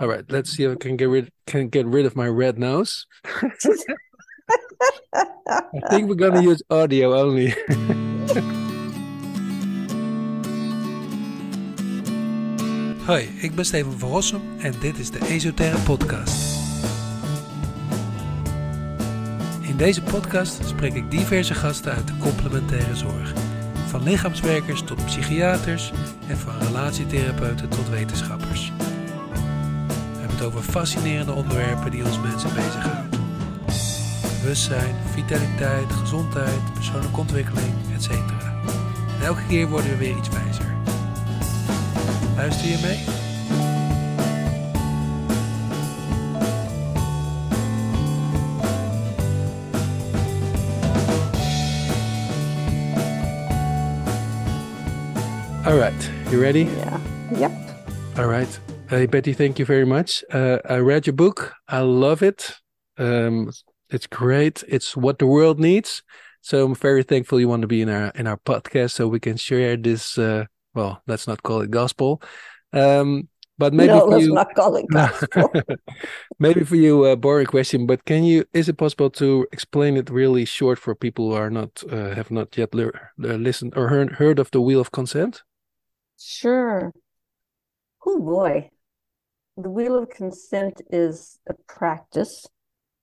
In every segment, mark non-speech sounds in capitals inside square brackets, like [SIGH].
All right, let's see if I can get rid can get rid of my red nose. [LAUGHS] I think we're gonna use audio only. [LAUGHS] Hoi, ik ben Steven van Rossum en dit is de Esoterre Podcast. In deze podcast spreek ik diverse gasten uit de complementaire zorg. Van lichaamswerkers tot psychiaters en van relatietherapeuten tot wetenschappers. Het over fascinerende onderwerpen die ons mensen bezighouden. Bewustzijn, vitaliteit, gezondheid, persoonlijke ontwikkeling, etc. En elke keer worden we weer iets wijzer. Luister je mee? All right, you ready? Yeah. Yep. All right. Hey, Betty, thank you very much. Uh, I read your book. I love it. Um, it's great. It's what the world needs. So I'm very thankful you want to be in our in our podcast, so we can share this. Uh, well, let's not call it gospel, um, but maybe no, for let's you, not call it gospel. [LAUGHS] maybe for you a boring question. But can you? Is it possible to explain it really short for people who are not uh, have not yet lear- uh, listened or heard heard of the Wheel of Consent? sure. Oh boy. The wheel of consent is a practice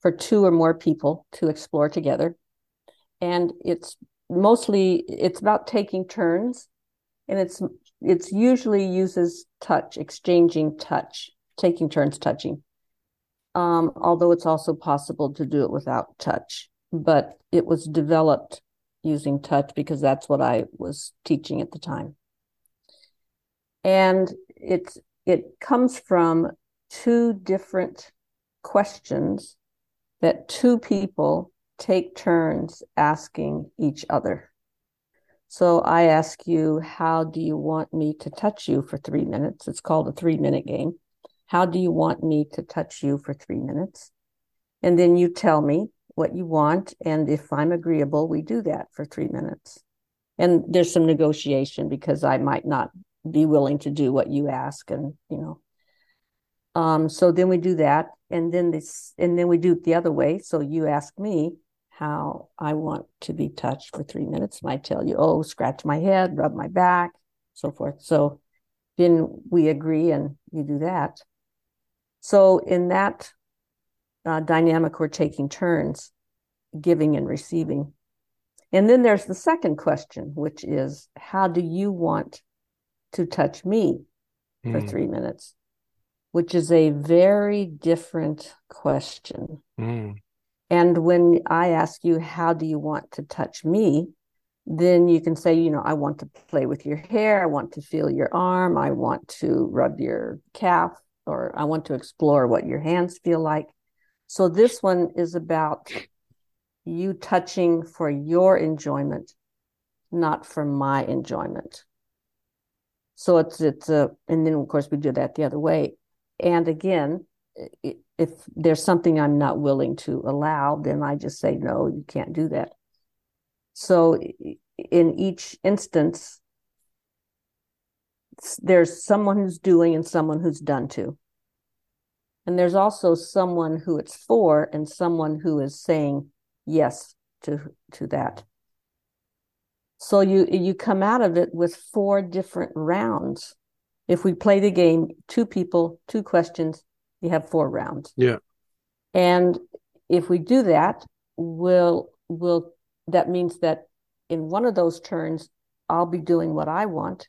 for two or more people to explore together. And it's mostly it's about taking turns and it's it's usually uses touch, exchanging touch, taking turns touching. Um, although it's also possible to do it without touch, but it was developed using touch because that's what I was teaching at the time. And it's it comes from two different questions that two people take turns asking each other. So I ask you, how do you want me to touch you for three minutes? It's called a three minute game. How do you want me to touch you for three minutes? And then you tell me what you want. And if I'm agreeable, we do that for three minutes. And there's some negotiation because I might not be willing to do what you ask. And, you know, um, so then we do that. And then this, and then we do it the other way. So you ask me, how I want to be touched for three minutes. And I tell you, oh, scratch my head, rub my back, so forth. So then we agree and you do that. So in that uh, dynamic, we're taking turns giving and receiving. And then there's the second question, which is, how do you want to touch me for Mm, three minutes? Which is a very different question. mm, And when I ask you, how do you want to touch me? Then you can say, you know, I want to play with your hair. I want to feel your arm. I want to rub your calf, or I want to explore what your hands feel like. So this one is about you touching for your enjoyment, not for my enjoyment. So it's it's a, and then of course we do that the other way. And again, if there's something I'm not willing to allow, then I just say no, you can't do that. So in each instance, there's someone who's doing and someone who's done to. And there's also someone who it's for and someone who is saying yes to to that. So you you come out of it with four different rounds. If we play the game, two people, two questions, you have four rounds. Yeah. And if we do that, we'll will that means that in one of those turns, I'll be doing what I want.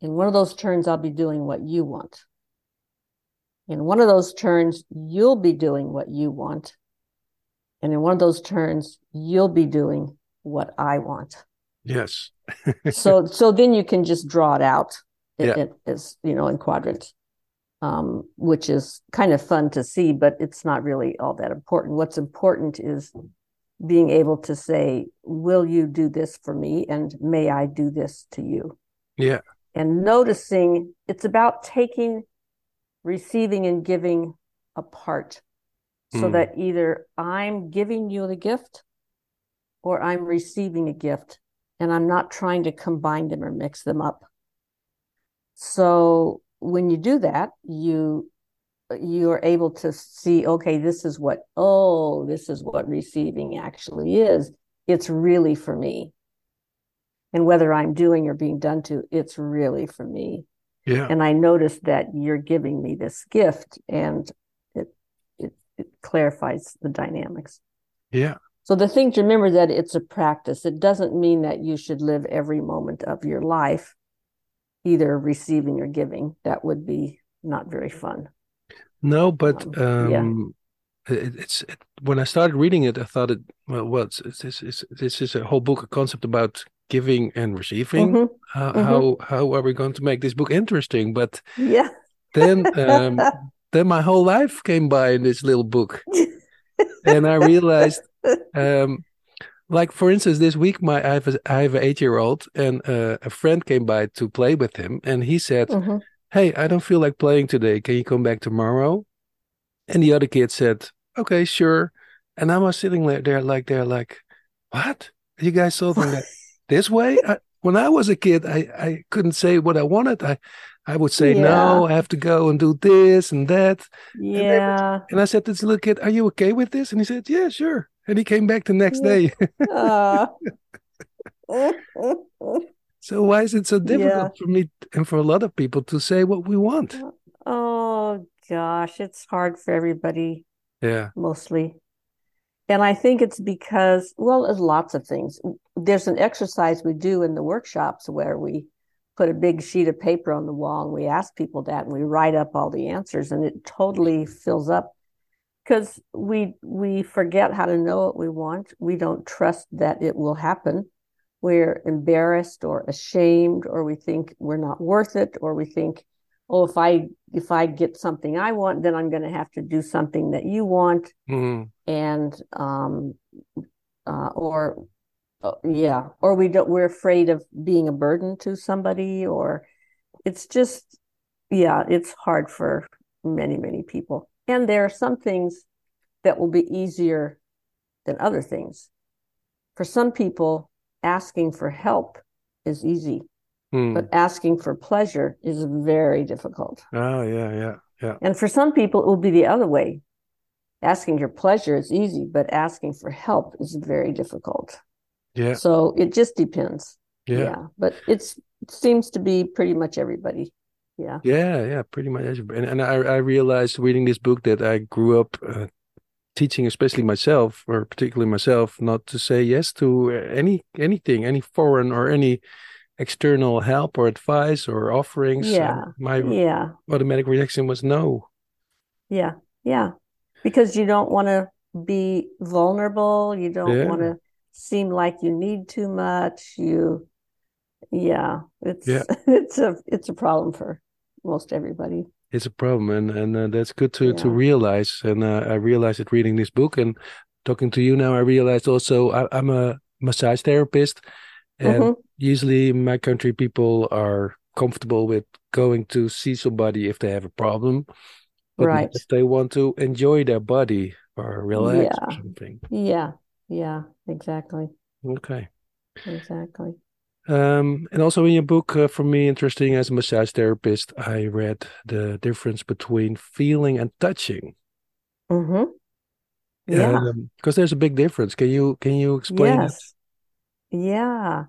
In one of those turns, I'll be doing what you want. In one of those turns, you'll be doing what you want. And in one of those turns, you'll be doing what I want yes. [LAUGHS] so so then you can just draw it out Yeah. it is you know in quadrants um, which is kind of fun to see but it's not really all that important what's important is being able to say will you do this for me and may i do this to you Yeah. and noticing it's about taking receiving and giving apart so Mm. that either i'm giving you the gift or i'm receiving a gift and i'm not trying to combine them or mix them up. So when you do that you you're able to see okay this is what oh this is what receiving actually is. It's really for me. And whether i'm doing or being done to it's really for me. Yeah. And i notice that you're giving me this gift and it it, it clarifies the dynamics. Yeah so the thing to remember that it's a practice. It doesn't mean that you should live every moment of your life either receiving or giving. That would be not very fun. No but Um, yeah. um it, it's it, when i started reading it i thought it well well this is this is a whole book a concept about giving and receiving. Mhm. how, Mhm. how how are we going to make this book interesting? But yeah. then um [LAUGHS] then my whole life came by in this little book. [LAUGHS] And i realized um like for instance this week my i have a, I have an eight year old and uh, a friend came by to play with him. And he said Mhm. hey i don't feel like playing today. Can you come back tomorrow? And the other kid said okay sure. And i was sitting there, like there like what? You guys think that this way? I, when i was a kid i i couldn't say what i wanted. I i would say no i have to go and do this and that. Yeah. and i said to this little kid are you okay with this? And he said yeah sure and he came back the next day. Uh, [LAUGHS] [LAUGHS] so why is it so difficult for me and for a lot of people to say what we want? Oh gosh, it's hard for everybody yeah. mostly. And I think it's because, well, there's lots of things. There's an exercise we do in the workshops where we put a big sheet of paper on the wall and we ask people that and we write up all the answers and it totally fills up because we we forget how to know what we want. We don't trust that it will happen. We're embarrassed or ashamed or we think we're not worth it or we think oh if I if I get something I want then I'm going to have to do something that you want Mhm. and um uh or uh, yeah or we don't we're afraid of being a burden to somebody or it's just yeah it's hard for many many people and there are some things that will be easier than other things for some people asking for help is easy Hmm. but asking for pleasure is very difficult oh yeah yeah yeah and for some people, it will be the other way. Asking for pleasure is easy, but asking for help is very difficult. yeah So it just depends. yeah But it's it seems to be pretty much everybody. Yeah. Yeah, yeah, pretty much. And and I I realized reading this book that I grew up uh, teaching, especially myself, or particularly myself, not to say yes to any anything, any foreign or any external help or advice or offerings. Yeah. And my Yeah. automatic reaction was no. Yeah. Yeah. Because you don't want to be vulnerable. You don't Yeah. want to seem like you need too much. You yeah, it's Yeah. [LAUGHS] it's a it's a problem for most everybody. It's a problem, and and uh, that's good to to realize. And uh, I realized it reading this book and talking to you now. I realized also I, I'm a massage therapist, and Mhm. usually in my country people are comfortable with going to see somebody if they have a problem, but Right. if they want to enjoy their body or relax or something. Yeah. Yeah. Exactly. Okay. Exactly. Um, and also in your book, uh, for me, interesting as a massage therapist, I read the difference between feeling and touching. Mm-hmm. Yeah. Um, because there's a big difference. Can you can you explain that? Yes. Yeah.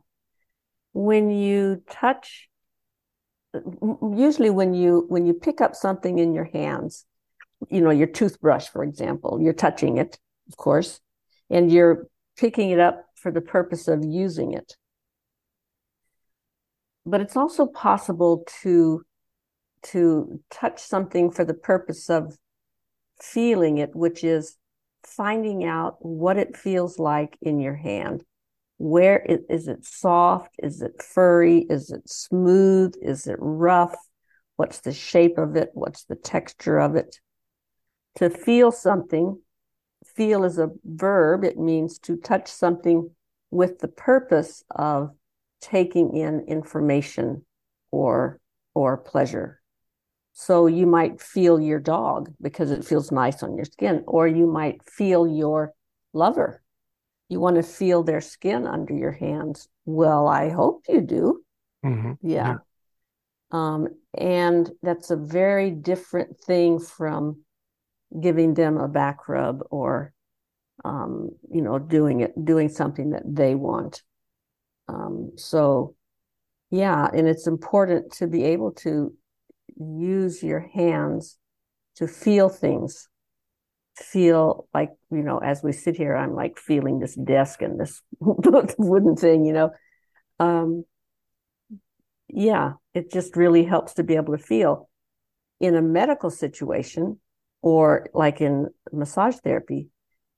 When you touch, usually when you when you pick up something in your hands, you know, your toothbrush, for example, you're touching it, of course, and you're picking it up for the purpose of using it. But it's also possible to to touch something for the purpose of feeling it, which is finding out what it feels like in your hand. Where it, is it soft? Is it furry? Is it smooth? Is it rough? What's the shape of it? What's the texture of it? To feel something, feel is a verb. It means to touch something with the purpose of taking in information or or pleasure. So you might feel your dog because it feels nice on your skin, or you might feel your lover. You want to feel their skin under your hands. Well, I hope you do. Mhm. Yeah. Um, And that's a very different thing from giving them a back rub or um, you know, doing it, doing something that they want. Um, so, yeah, and it's important to be able to use your hands to feel things, feel like, you know, as we sit here, I'm like feeling this desk and this [LAUGHS] wooden thing, you know. Um, yeah, it just really helps to be able to feel. In a medical situation, or like in massage therapy,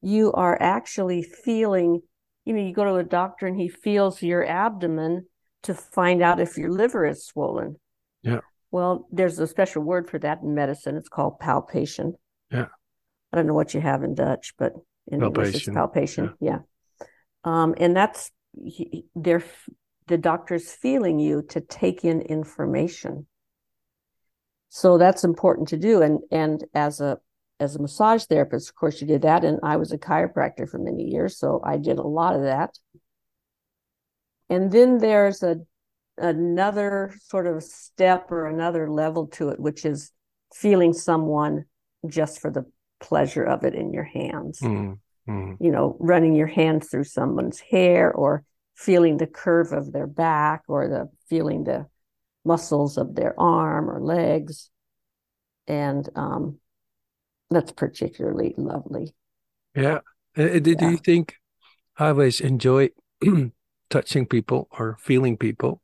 you are actually feeling, you know, you go to a doctor and he feels your abdomen to find out if your liver is swollen. Yeah. Well, there's a special word for that in medicine. It's called palpation. Yeah. I don't know what you have in Dutch, but in palpation. English it's palpation. Yeah. yeah. Um, and that's they're the doctor's feeling you to take in information. So that's important to do. And and as a as a massage therapist, of course, you did that. And I was a chiropractor for many years, so I did a lot of that. And then there's a another sort of step or another level to it, which is feeling someone just for the pleasure of it in your hands. Mm, mm. You know, running your hands through someone's hair or feeling the curve of their back or the feeling the muscles of their arm or legs. And um, that's particularly lovely. Yeah. Uh, do, yeah. you think I always enjoy [CLEARS THROAT] touching people or feeling people?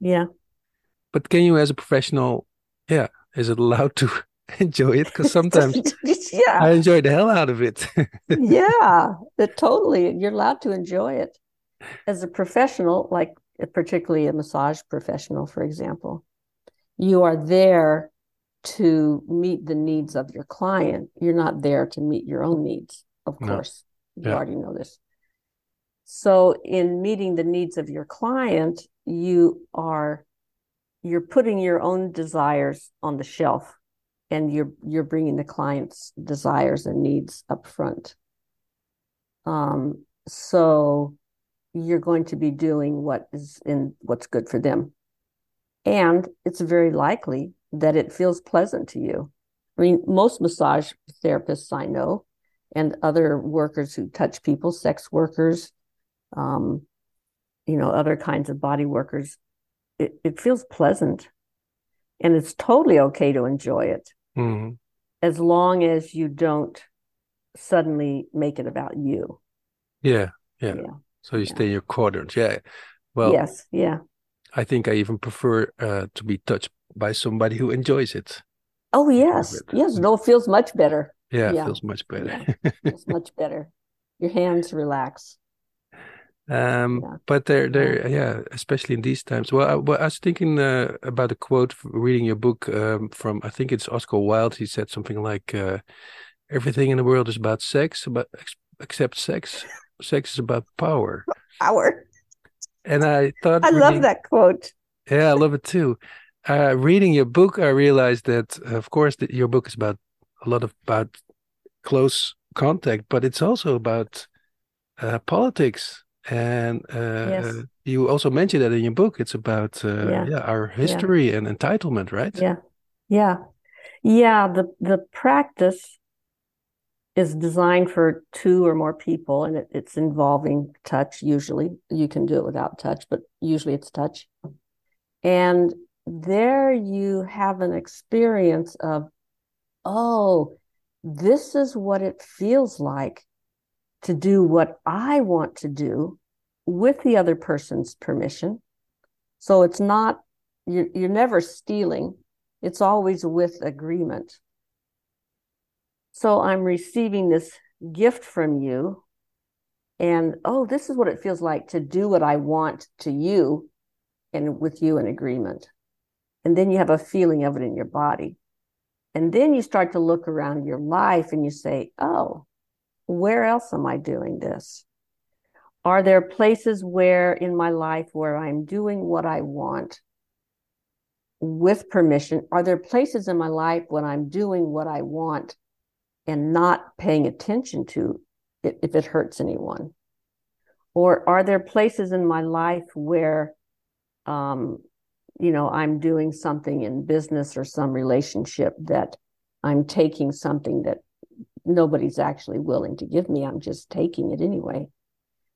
Yeah. But can you, as a professional, yeah, is it allowed to [LAUGHS] enjoy it? Because sometimes [LAUGHS] yeah. I enjoy the hell out of it. [LAUGHS] yeah, totally. You're allowed to enjoy it. As a professional, like particularly a massage professional, for example, you are there to meet the needs of your client. You're not there to meet your own needs, of no. course. You yeah. already know this. So in meeting the needs of your client, you are you're putting your own desires on the shelf and you're you're bringing the client's desires and needs up front. Um, so you're going to be doing what is in what's good for them. And it's very likely that it feels pleasant to you. I mean, most massage therapists I know and other workers who touch people, sex workers, um, you know, other kinds of body workers, it, it feels pleasant. And it's totally okay to enjoy it mm-hmm. as long as you don't suddenly make it about you. Yeah. Yeah. yeah. So you yeah. stay in your quadrant. Yeah. Well, yes. Yeah. I think I even prefer uh, to be touched by somebody who enjoys it. Oh yes, yes. No, it feels much better. Yeah, yeah. feels much better. yeah, feels much [LAUGHS] better. Your hands relax. Um, yeah. but they're they're yeah, especially in these times. Well, I, well, I was thinking uh, about a quote reading your book um, from I think it's Oscar Wilde. He said something like, uh, "Everything in the world is about sex, but except sex. Sex is about power." [LAUGHS] Power. And I thought I reading, love that quote. Yeah, I love it too uh, reading your book, I realized that, of course, that your book is about a lot of about close contact, but it's also about uh, politics. And uh, yes. you also mentioned that in your book. It's about uh, yeah. yeah. our history yeah. and entitlement, right? Yeah, yeah, yeah. The the practice is designed for two or more people, and it, it's involving touch. Usually, you can do it without touch, but usually it's touch. And there you have an experience of, oh, this is what it feels like to do what I want to do with the other person's permission. So it's not, you're, you're never stealing, it's always with agreement. So I'm receiving this gift from you. And oh, this is what it feels like to do what I want to you and with you in agreement. And then you have a feeling of it in your body. And then you start to look around your life and you say, oh, where else am I doing this? Are there places where in my life where I'm doing what I want with permission? Are there places in my life when I'm doing what I want and not paying attention to it if it hurts anyone? Or are there places in my life where um, you know, I'm doing something in business or some relationship that I'm taking something that nobody's actually willing to give me. I'm just taking it anyway.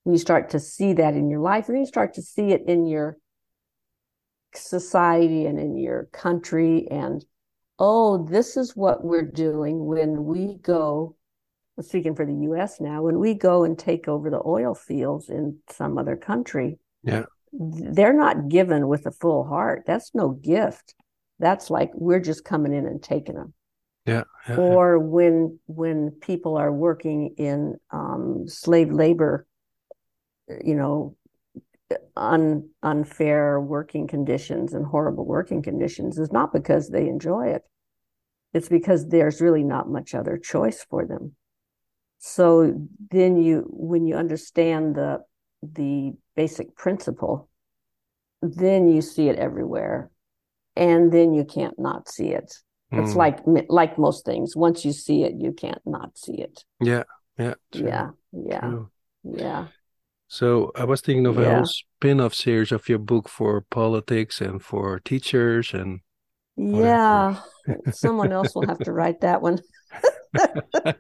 And you start to see that in your life, and you start to see it in your society and in your country. And oh, this is what we're doing when we go. Speaking for the U.S. now, when we go and take over the oil fields in some other country, yeah, they're not given with a full heart. That's no gift. That's like we're just coming in and taking them. Yeah. yeah or when when people are working in um, slave labor, you know, un, unfair working conditions and horrible working conditions is not because they enjoy it. It's because there's really not much other choice for them. So then you when you understand the the basic principle, then you see it everywhere. And then you can't not see it. It's mm. like like most things. Once you see it, you can't not see it. Yeah, yeah, true. yeah, yeah, true. yeah. So I was thinking of yeah. a whole spin-off series of your book for politics and for teachers and. Yeah, someone else will have to write that one. [LAUGHS] [LAUGHS]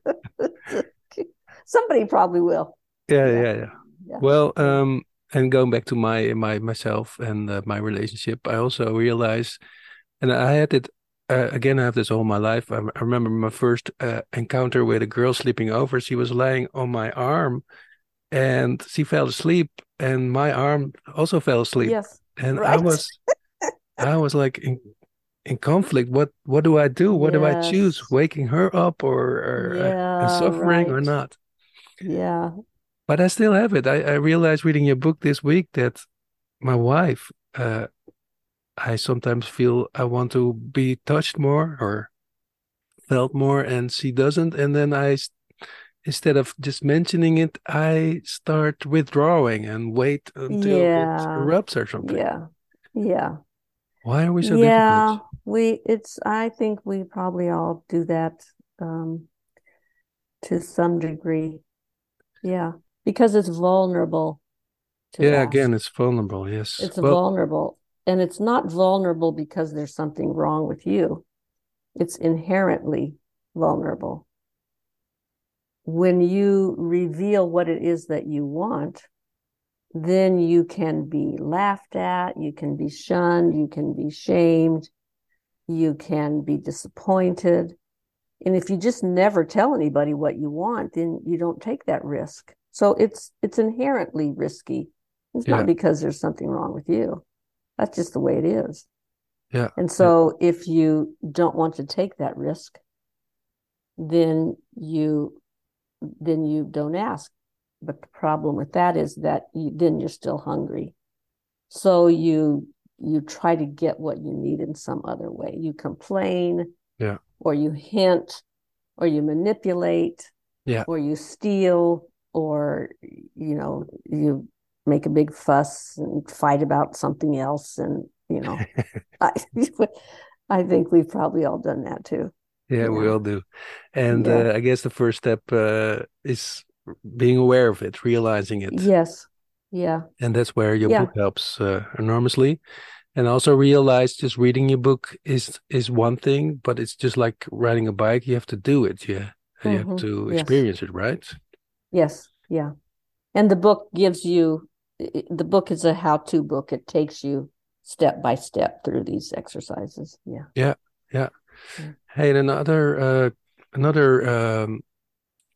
Somebody probably will. Yeah, yeah, yeah. Yeah. Well, um, and going back to my my myself and uh, my relationship, I also realized, and I had it uh, again, I have this all my life. I, I remember my first uh, encounter with a girl sleeping over. She was lying on my arm, and she fell asleep, and my arm also fell asleep. Yes, and right. I was, I was like in, in conflict. What what do I do? What yes. do I choose? Waking her up or, or uh, yeah, uh, suffering right. or not? Yeah. But I still have it. I, I realized reading your book this week that my wife uh, I sometimes feel I want to be touched more or felt more, and she doesn't. And then I, instead of just mentioning it, I start withdrawing and wait until yeah. it erupts or something. Yeah, yeah. Why are we so yeah, difficult? we. It's. I think we probably all do that um, to some degree. Yeah, because it's vulnerable. yeah, again, it's vulnerable. Yes, it's well, vulnerable and it's not vulnerable because there's something wrong with you, it's inherently vulnerable. When you reveal what it is that you want, then you can be laughed at, you can be shunned, you can be shamed, you can be disappointed. And if you just never tell anybody what you want, then you don't take that risk. So it's it's inherently risky. It's yeah. not because there's something wrong with you. That's just the way it is. Yeah. And so yeah. if you don't want to take that risk, then you then you don't ask. But the problem with that is that you, then you're still hungry. So you you try to get what you need in some other way. You complain, yeah, or you hint, or you manipulate, yeah, or you steal, or you know you make a big fuss and fight about something else and you know [LAUGHS] I, [LAUGHS] I think we've probably all done that too yeah, yeah. we all do and yeah. uh, i guess the first step uh, is being aware of it realizing it yes yeah and that's where your yeah. book helps uh, enormously and also realize just reading your book is is one thing but it's just like riding a bike you have to do it yeah mm-hmm. you have mm-hmm. to experience yes. it right yes yeah and the book gives you the book is a how-to book. It takes you step by step through these exercises. Yeah. Yeah. Yeah. yeah. Hey, and another uh, another um,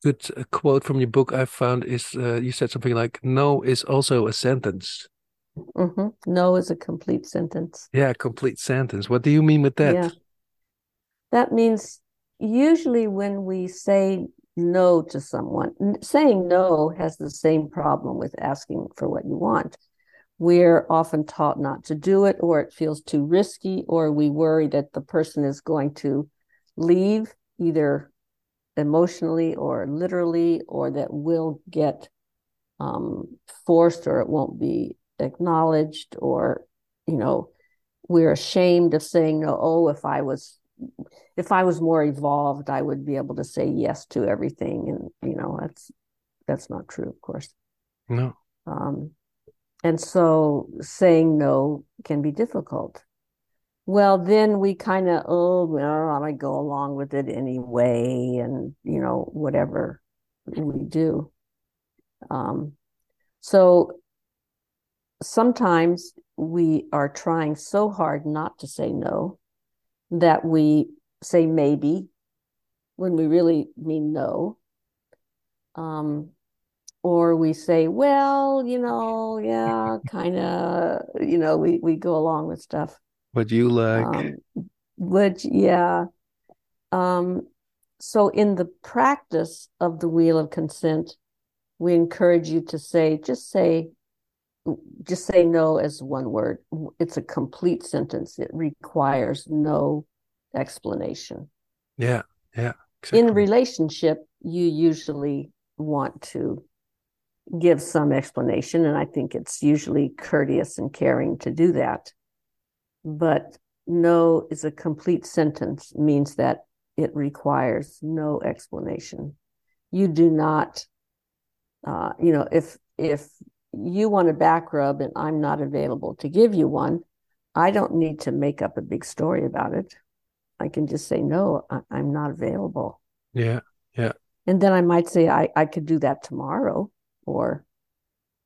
good quote from your book I found is uh, you said something like "No is also a sentence." Mm-hmm. No is a complete sentence. Yeah, complete sentence. What do you mean with that? Yeah. That means usually when we say no to someone. Saying no has the same problem with asking for what you want. We're often taught not to do it, or it feels too risky, or we worry that the person is going to leave either emotionally or literally, or that we'll get um, forced or it won't be acknowledged, or, you know, we're ashamed of saying no. Oh, if I was if I was more evolved, I would be able to say yes to everything. And, you know, that's, that's not true, of course. No. Um, and so saying no can be difficult. well, then we kind of, oh, well, I might go along with it anyway, and you know, whatever we do. Um, so sometimes we are trying so hard not to say no that we say maybe when we really mean no. Um, or we say, well, you know, yeah, kind of, you know, we, we go along with stuff. What you like. Um, which, yeah. Um, so in the practice of the wheel of consent, we encourage you to say, just say, just say no as one word. It's a complete sentence. It requires no explanation. Yeah, yeah. Exactly. In relationship, you usually want to give some explanation, and I think it's usually courteous and caring to do that. But no is a complete sentence, means that it requires no explanation. You do not, uh, you know, if if you want a back rub and I'm not available to give you one, I don't need to make up a big story about it. I can just say, no, I, am not available. Yeah. Yeah. And then I might say, I, I could do that tomorrow, or,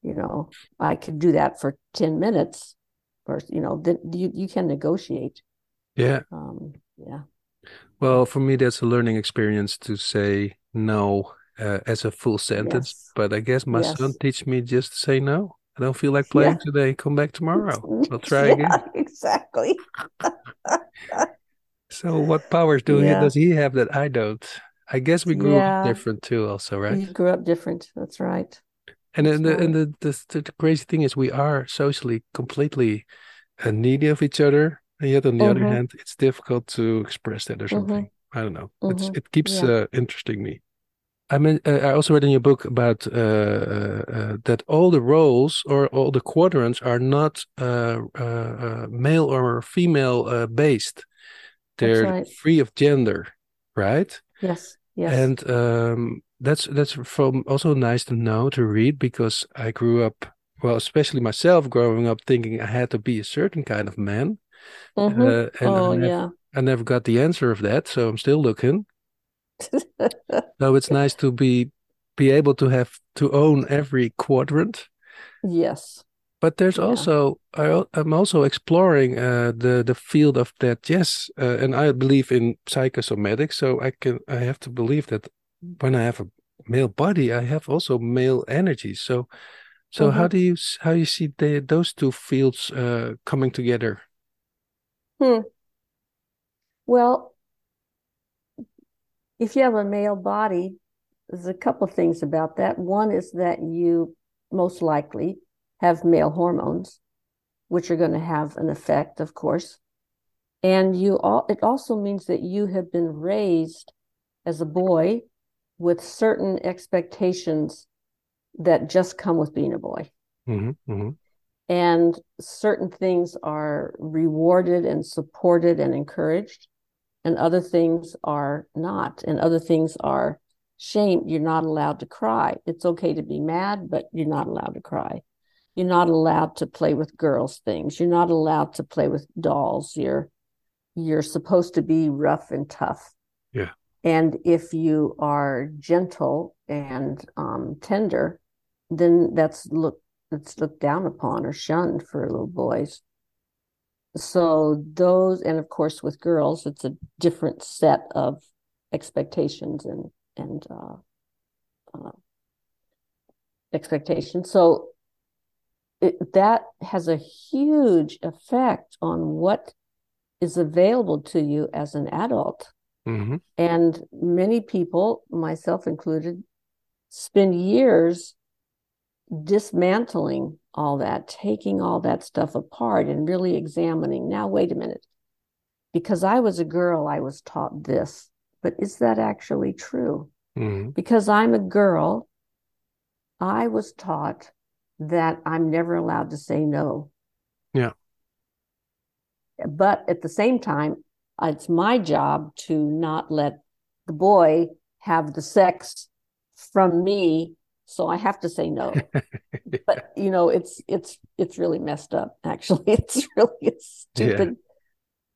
you know, I could do that for 10 minutes, or, you know, then you, you can negotiate. Yeah. Um, yeah. Well, for me, that's a learning experience to say no uh, as a full sentence. Yes. But I guess my yes. son teach me just to say no. I don't feel like playing yeah. today. Come back tomorrow. I'll [LAUGHS] try yeah, again. [LAUGHS] Exactly. so, what powers do yeah. he does he have that I don't? I guess we grew up different too, also, right? You grew up different. That's right. And then the, and the, the, the crazy thing is, we are socially completely uh, needy of each other, and yet on the mm-hmm. other hand, it's difficult to express that or mm-hmm. something. Mm-hmm. I don't know. Mm-hmm. it keeps uh, interesting me. I mean, uh, I also read in your book about uh, uh, uh, that all the roles or all the quadrants are not uh, uh, male or female based. They're right. free of gender, right? Yes. Yes. And um, that's that's from also nice to know to read because I grew up well, especially myself growing up thinking I had to be a certain kind of man. Mm-hmm. and oh I never, yeah. I never got the answer of that, so I'm still looking so it's nice to be be able to have to own every quadrant. Yes. But there's yeah. also I, am also exploring uh, the the field of that yes, uh, and I believe in psychosomatics, so I can I have to believe that when I have a male body, I have also male energy. So, so mm-hmm. how do you how you see the, those two fields uh, coming together? Hmm. Well, if you have a male body, there's a couple of things about that. One is that you most likely have male hormones, which are going to have an effect, of course. And you all it also means that you have been raised as a boy with certain expectations that just come with being a boy. Mm-hmm, mm-hmm. And certain things are rewarded and supported and encouraged and other things are not and other things are shame. You're not allowed to cry. It's okay to be mad but you're not allowed to cry. You're not allowed to play with girls things. You're not allowed to play with dolls. You're you're supposed to be rough and tough. Yeah. And if you are gentle and um, tender then that's look that's looked down upon or shunned for little boys so those and of course with girls it's a different set of expectations and and uh, uh, expectations so it, that has a huge effect on what is available to you as an adult mm-hmm. and many people myself included spend years dismantling all that, taking all that stuff apart and really examining. Now, wait a minute. Because I was a girl, I was taught this, but is that actually true? Mm-hmm. Because I'm a girl, I was taught that I'm never allowed to say no. Yeah. But at the same time, it's my job to not let the boy have the sex from me so I have to say no. yeah. [LAUGHS] But you know, it's it's it's really messed up. Actually, [LAUGHS] it's really a stupid.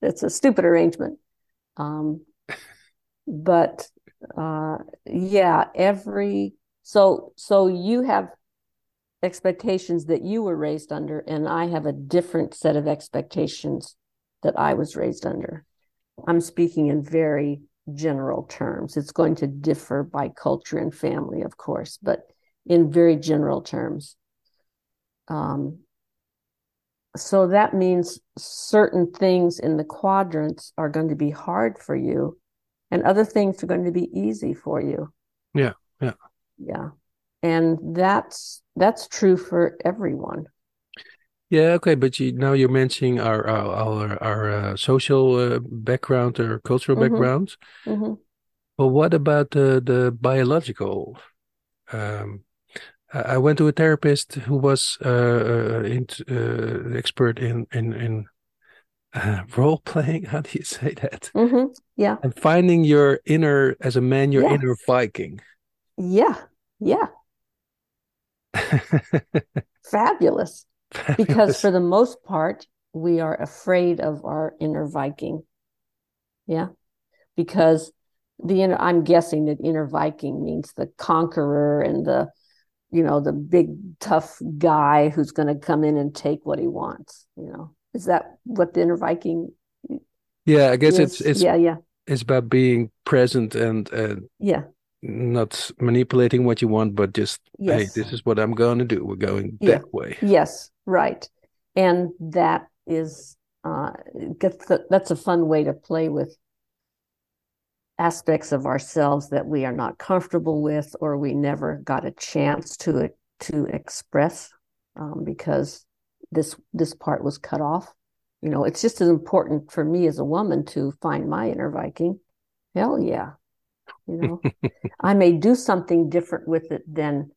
it's a stupid arrangement. Um, but uh, yeah, every so so you have expectations that you were raised under, and I have a different set of expectations that I was raised under. I'm speaking in very general terms. It's going to differ by culture and family, of course, but in very general terms. Um, so that means certain things in the quadrants are going to be hard for you, and other things are going to be easy for you. Yeah, yeah, yeah, and that's that's true for everyone. Yeah, okay, but you, now you're mentioning our our our, our uh, social uh, background or cultural mm-hmm. background. Mm-hmm. But what about the the biological? Um, I went to a therapist who was uh, uh, uh, expert in in in uh, [LAUGHS] role playing. [LAUGHS] How do you say that? Mm-hmm. Yeah, and finding your inner as a man, your yeah. inner Viking. Yeah, yeah. [LAUGHS] Fabulous because for the most part, we are afraid of our inner Viking. Yeah. Because the inner, I'm guessing that inner Viking means the conqueror and the, you know, the big tough guy who's going to come in and take what he wants. You know, is that what the inner Viking? Yeah, I guess is? it's it's yeah yeah. It's about being present and and yeah not manipulating what you want, but just yes. hey, this is what I'm going to do. We're going yeah. that way. Yes, right, and that is uh, that's a fun way to play with aspects of ourselves that we are not comfortable with, or we never got a chance to to express um, because this this part was cut off. You know, it's just as important for me as a woman to find my inner Viking. Hell yeah you know [LAUGHS] i may do something different with it than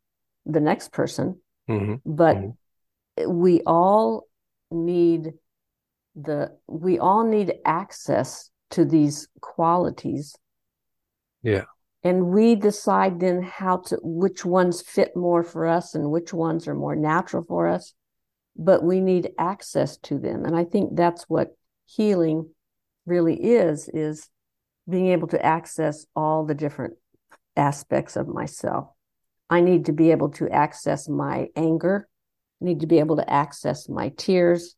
the next person mm-hmm. but mm-hmm. we all need the we all need access to these qualities yeah. And we decide then how to which ones fit more for us and which ones are more natural for us. But we need access to them. And i think that's what healing really is is being able to access all the different aspects of myself. I need to be able to access my anger, I need to be able to access my tears,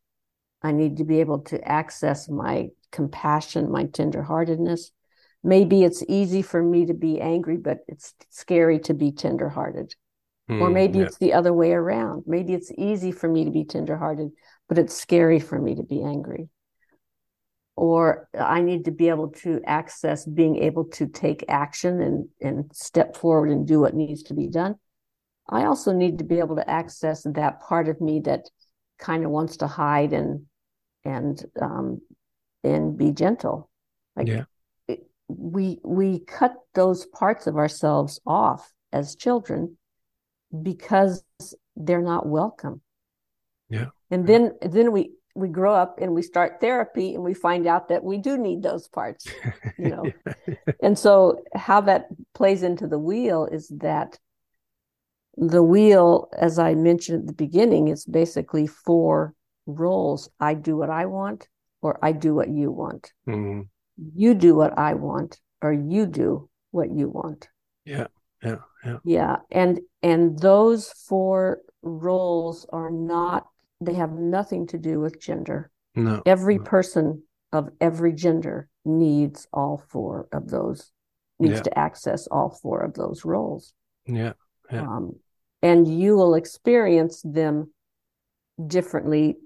I need to be able to access my compassion, my tenderheartedness. Maybe it's easy for me to be angry, but it's scary to be tenderhearted. Mm, or maybe yeah. it's the other way around. Maybe it's easy for me to be tenderhearted, but it's scary for me to be angry or I need to be able to access being able to take action and, and step forward and do what needs to be done. I also need to be able to access that part of me that kind of wants to hide and and um, and be gentle. Like yeah. We we cut those parts of ourselves off as children because they're not welcome. Yeah. And then then we we grow up and we start therapy and we find out that we do need those parts [LAUGHS] you know and so how that plays into the wheel is that the wheel as i mentioned at the beginning is basically four roles i do what i want or i do what you want mm-hmm. You do what i want or you do what you want yeah yeah yeah yeah and and those four roles are not they have nothing to do with gender. No. Every no. person of every gender needs all four of those, needs yeah. to access all four of those roles. Yeah. yeah. Um, and you will experience them differently,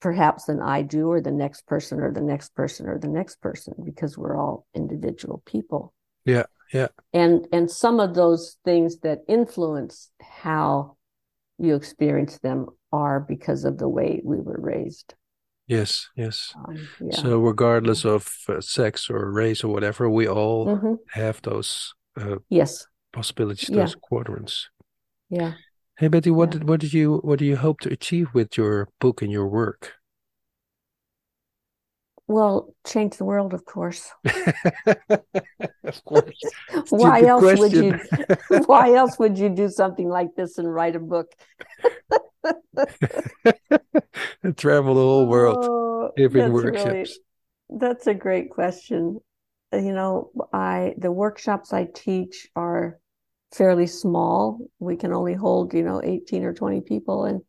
perhaps, than I do, or the next person, or the next person, or the next person, because we're all individual people. Yeah. Yeah. And and some of those things that influence how you experience them are because of the way we were raised. Yes, yes. Um, yeah. So regardless of uh, sex or race or whatever, we all mm-hmm. have those uh, yes possibilities, those yeah. quadrants. Yeah. Hey Betty, what yeah. did what did you what do you hope to achieve with your book and your work? Well, change the world, of course. [LAUGHS] of course. [LAUGHS] why else question. would you? [LAUGHS] Why else would you do something like this and write a book? Travel the whole world, oh, giving workshops. Really, that's a great question. You know, I the workshops I teach are fairly small. We can only hold, you know, 18 or 20 people and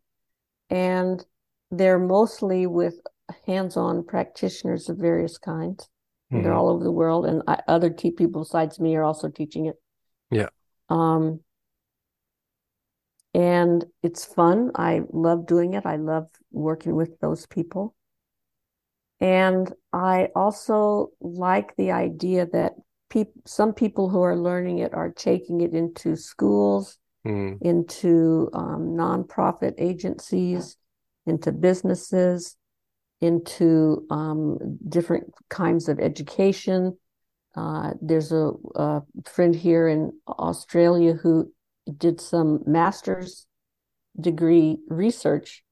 and they're mostly with hands-on practitioners of various kinds. Mm-hmm. They're all over the world and I, other people besides me are also teaching it. Yeah. Um and it's fun. I love doing it. I love working with those people. And I also like the idea that peop- some people who are learning it are taking it into schools, mm. into um, nonprofit agencies, into businesses, into um, different kinds of education. Uh, there's a, a, friend here in Australia who did some master's degree research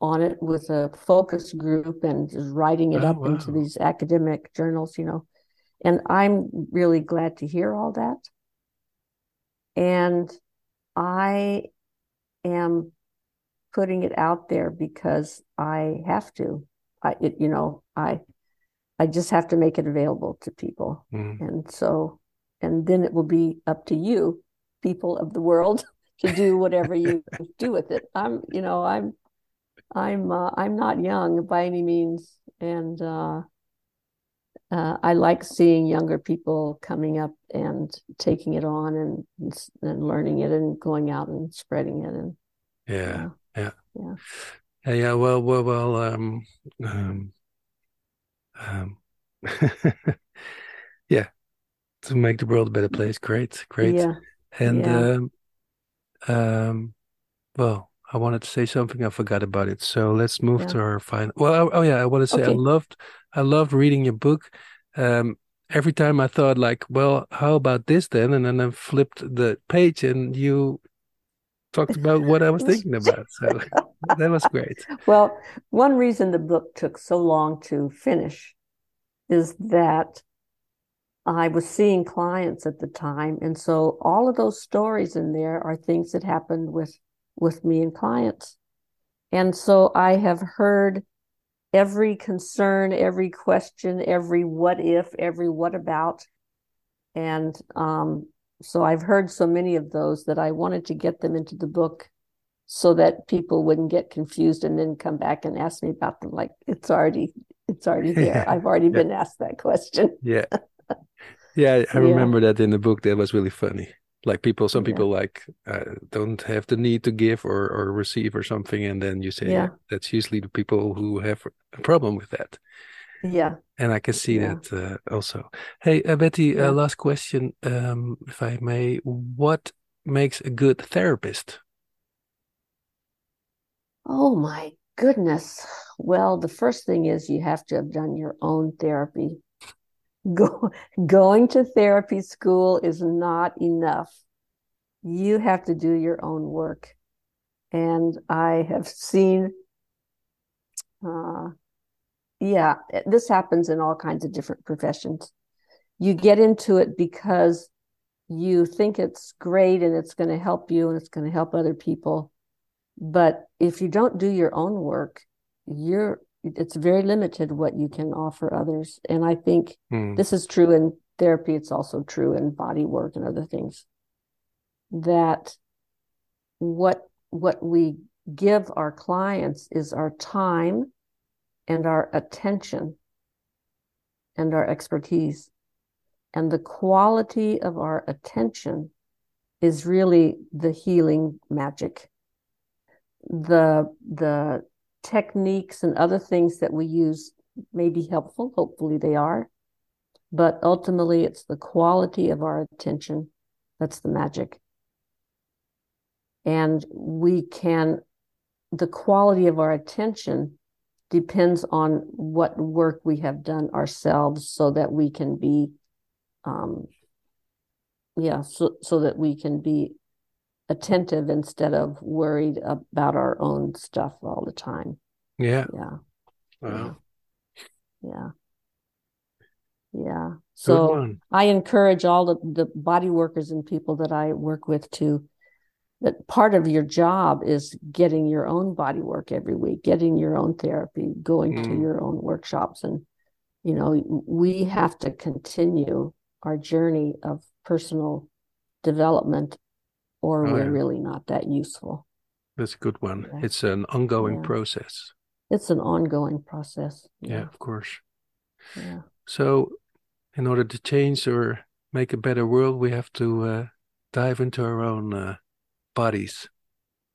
on it with a focus group and just writing it oh, up wow. into these academic journals, you know. And I'm really glad to hear all that. And I am putting it out there because I have to. I, it, you know, I, I just have to make it available to people. Mm. And so, and then it will be up to you, people of the world, [LAUGHS] to do whatever you do with it. I'm, you know, I'm, I'm, uh, I'm not young by any means, and uh, uh, I like seeing younger people coming up and taking it on and and learning it and going out and spreading it and yeah yeah yeah yeah, yeah well well well um um, um [LAUGHS] yeah to make the world a better place great great yeah and yeah. um um well I wanted to say something. I forgot about it. So let's move yeah. to our final. Well, oh yeah, I want to say okay. I loved, I loved reading your book. Um, every time I thought like, well, how about this then? And then I flipped the page, and you talked about what I was [LAUGHS] thinking about. So [LAUGHS] that was great. Well, one reason the book took so long to finish is that I was seeing clients at the time, and so all of those stories in there are things that happened with with me and clients. And so I have heard every concern, every question, every what if, every what about. And um, so I've heard so many of those that I wanted to get them into the book so that people wouldn't get confused and then come back and ask me about them like it's already it's already [LAUGHS] there. Yeah. I've already yeah. been asked that question. yeah. [LAUGHS] Yeah, I remember yeah. that in the book. That was really funny like people some people yeah. like uh, don't have the need to give or or receive or something and then you say yeah. that's usually the people who have a problem with that. Yeah. And i can see yeah. that uh, also. Hey uh, betty uh, last question um, if i may. What makes a good therapist? Oh my goodness. Well the first thing is you have to have done your own therapy Go, going to therapy school is not enough. You have to do your own work. And I have seen, uh, yeah, this happens in all kinds of different professions. You get into it because you think it's great and it's going to help you and it's going to help other people. But if you don't do your own work, you're it's very limited what you can offer others. And I think mm. this is true in therapy, it's also true in body work and other things. That what what we give our clients is our time and our attention and our expertise. And the quality of our attention is really the healing magic. The the techniques and other things that we use may be helpful. Hopefully, they are. But ultimately, it's the quality of our attention that's the magic. And we can, the quality of our attention depends on what work we have done ourselves so that we can be, um, yeah, so, so that we can be attentive instead of worried about our own stuff all the time. Yeah. Yeah. Wow. Yeah. Yeah. So I encourage all the, the body workers and people that I work with to that part of your job is getting your own body work every week, getting your own therapy, going mm. to your own workshops and you know, we have to continue our journey of personal development or Oh, we're yeah. really not that useful. That's a good one. Yeah. It's an ongoing Yeah. process. It's an ongoing process. Yeah, of course. Yeah. So, in order to change or make a better world, we have to uh, dive into our own uh, bodies.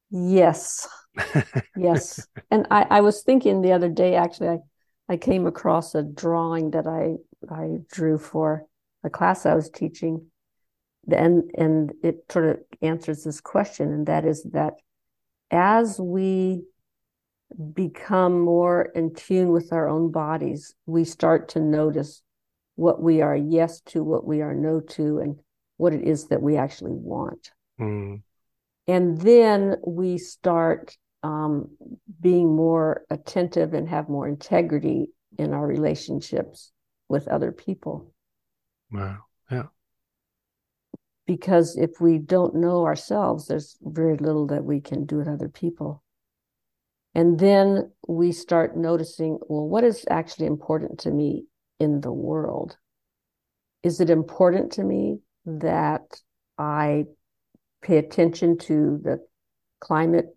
Yes. [LAUGHS] Yes. And I, I was thinking the other day, actually, I, I came across a drawing that I, I drew for a class I was teaching. And, and it sort of answers this question, and that is that as we become more in tune with our own bodies, we start to notice what we are yes to, what we are no to, and what it is that we actually want. Mm, And then we start um, being more attentive and have more integrity in our relationships with other people. wow. Because if we don't know ourselves, there's very little that we can do with other people. And then we start noticing, well, what is actually important to me in the world? Is it important to me that I pay attention to the climate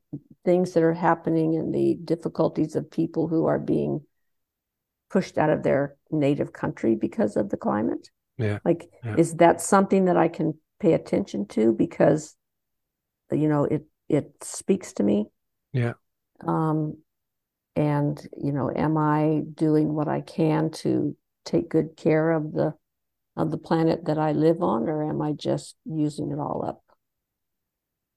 things that are happening and the difficulties of people who are being pushed out of their native country because of the climate? Yeah. Like, Yeah. is that something that I can pay attention to because, you know, it it speaks to me? Yeah. Um, and you know, am I doing what I can to take good care of the of the planet that I live on, or am I just using it all up?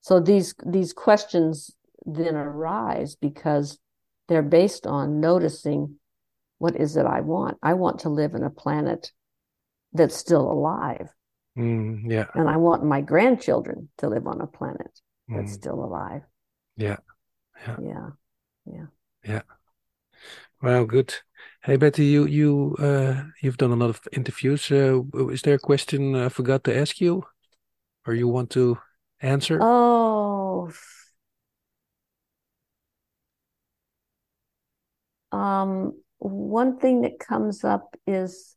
So these these questions then arise because they're based on noticing what is it I want. I want to live in a planet that's still alive, Mm, yeah. and I want my grandchildren to live on a planet that's Mm, still alive. yeah. Yeah. Yeah. Yeah. Wow, good. Hey Betty, you you uh you've done a lot of interviews. Uh, is there a question I forgot to ask you, or you want to answer? Oh, um, one thing that comes up is,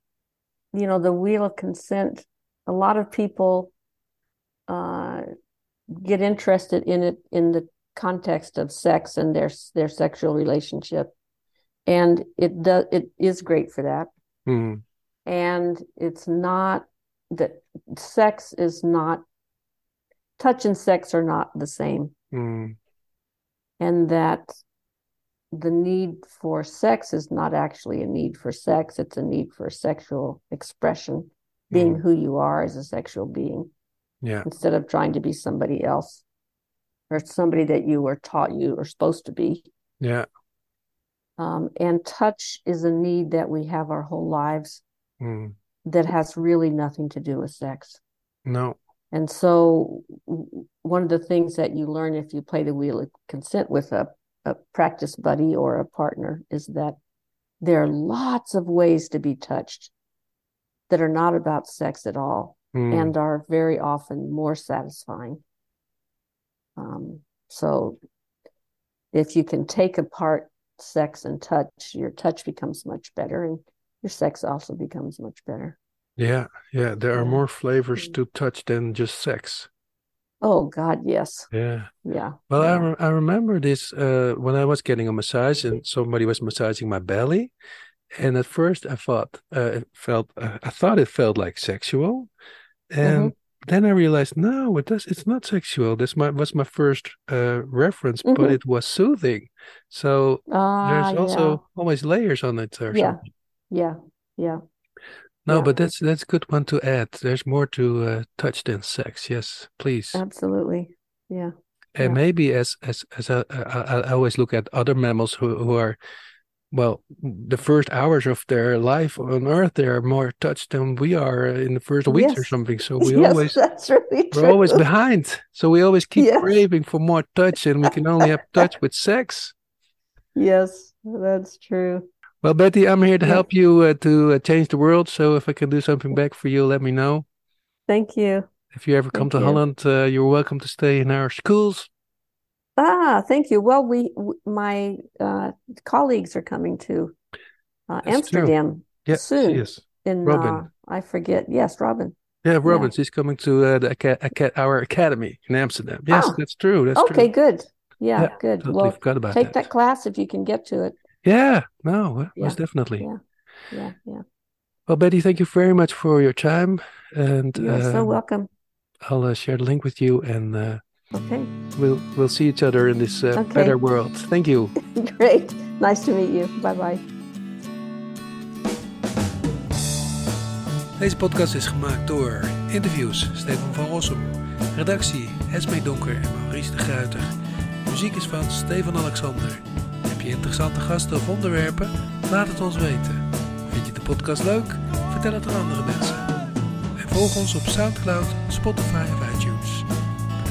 you know, the wheel of consent. A lot of people uh, get interested in it in the context of sex and their their sexual relationship, and it does it is great for that. Mm, And it's not that sex is not touch and sex are not the same. mm, and that the need for sex is not actually a need for sex, it's a need for sexual expression, being mm. who you are as a sexual being, Yeah. instead of trying to be somebody else or somebody that you were taught you are supposed to be. Yeah. Um, and touch is a need that we have our whole lives Mm. that has really nothing to do with sex. No. And so, one of the things that you learn if you play the wheel of consent with a, a practice buddy or a partner is that there are lots of ways to be touched that are not about sex at all Mm, and are very often more satisfying. Um, so, if you can take apart sex and touch, your touch becomes much better and your sex also becomes much better. yeah. Yeah. There are more flavors Mm. to touch than just sex. Oh, God, yes. Yeah. Yeah. Well, I, re I remember this uh, when I was getting a massage and somebody was massaging my belly, and at first I thought uh, it felt uh, I thought it felt like sexual, and then I realized no, it does. It's not sexual. This my, was my first uh, reference, but Mhm. it was soothing. So Ah, there's also yeah. always layers on it or Yeah. something. Yeah. Yeah. No, Yeah. but that's that's a good one to add. There's more to uh, touch than sex. Yes, please. Absolutely. Yeah. And Yeah. maybe as as as I, I, I always look at other mammals who who are, well, the first hours of their life on Earth, they are more touched than we are in the first weeks or something. So [LAUGHS] we Yes, always that's really we're always behind. So we always keep Yes. craving for more touch, and we can only have touch with sex. Yes, that's true. Well, Betty, I'm here to help you uh, to uh, change the world. So if I can do something back for you, let me know. Thank you. If you ever come Thank to you. Holland, uh, you're welcome to stay in our schools. Ah, thank you. Well, we w- my uh, colleagues are coming to uh, Amsterdam Yeah, soon. is. In Robin. uh, I forget. Yes, Robin. Yeah, Robin, she's coming to uh, the aca- aca- our academy in Amsterdam. Yes, Oh. that's true. That's Okay, true. good. Yeah, Yeah, good. Totally Well, forgot about take that. that class if you can get to it. Yeah, no, uh, Yeah, most definitely. yeah. Yeah, yeah. Well, Betty, thank you very much for your time, and You're so um, welcome. I'll uh, share the link with you, and uh, Okay, we'll we'll see each other in this uh, Okay. better world. Thank you. [LAUGHS] great. Nice to meet you. Bye bye. Deze podcast is gemaakt door interviews Stefan van Rossum, redactie Esme Donker en Maurice de Gruiter. Muziek is van Stefan Alexander. Heb je interessante gasten of onderwerpen? Laat het ons weten. Vind je de podcast leuk? Vertel het aan andere mensen. En volg ons op Soundcloud, Spotify of iTunes.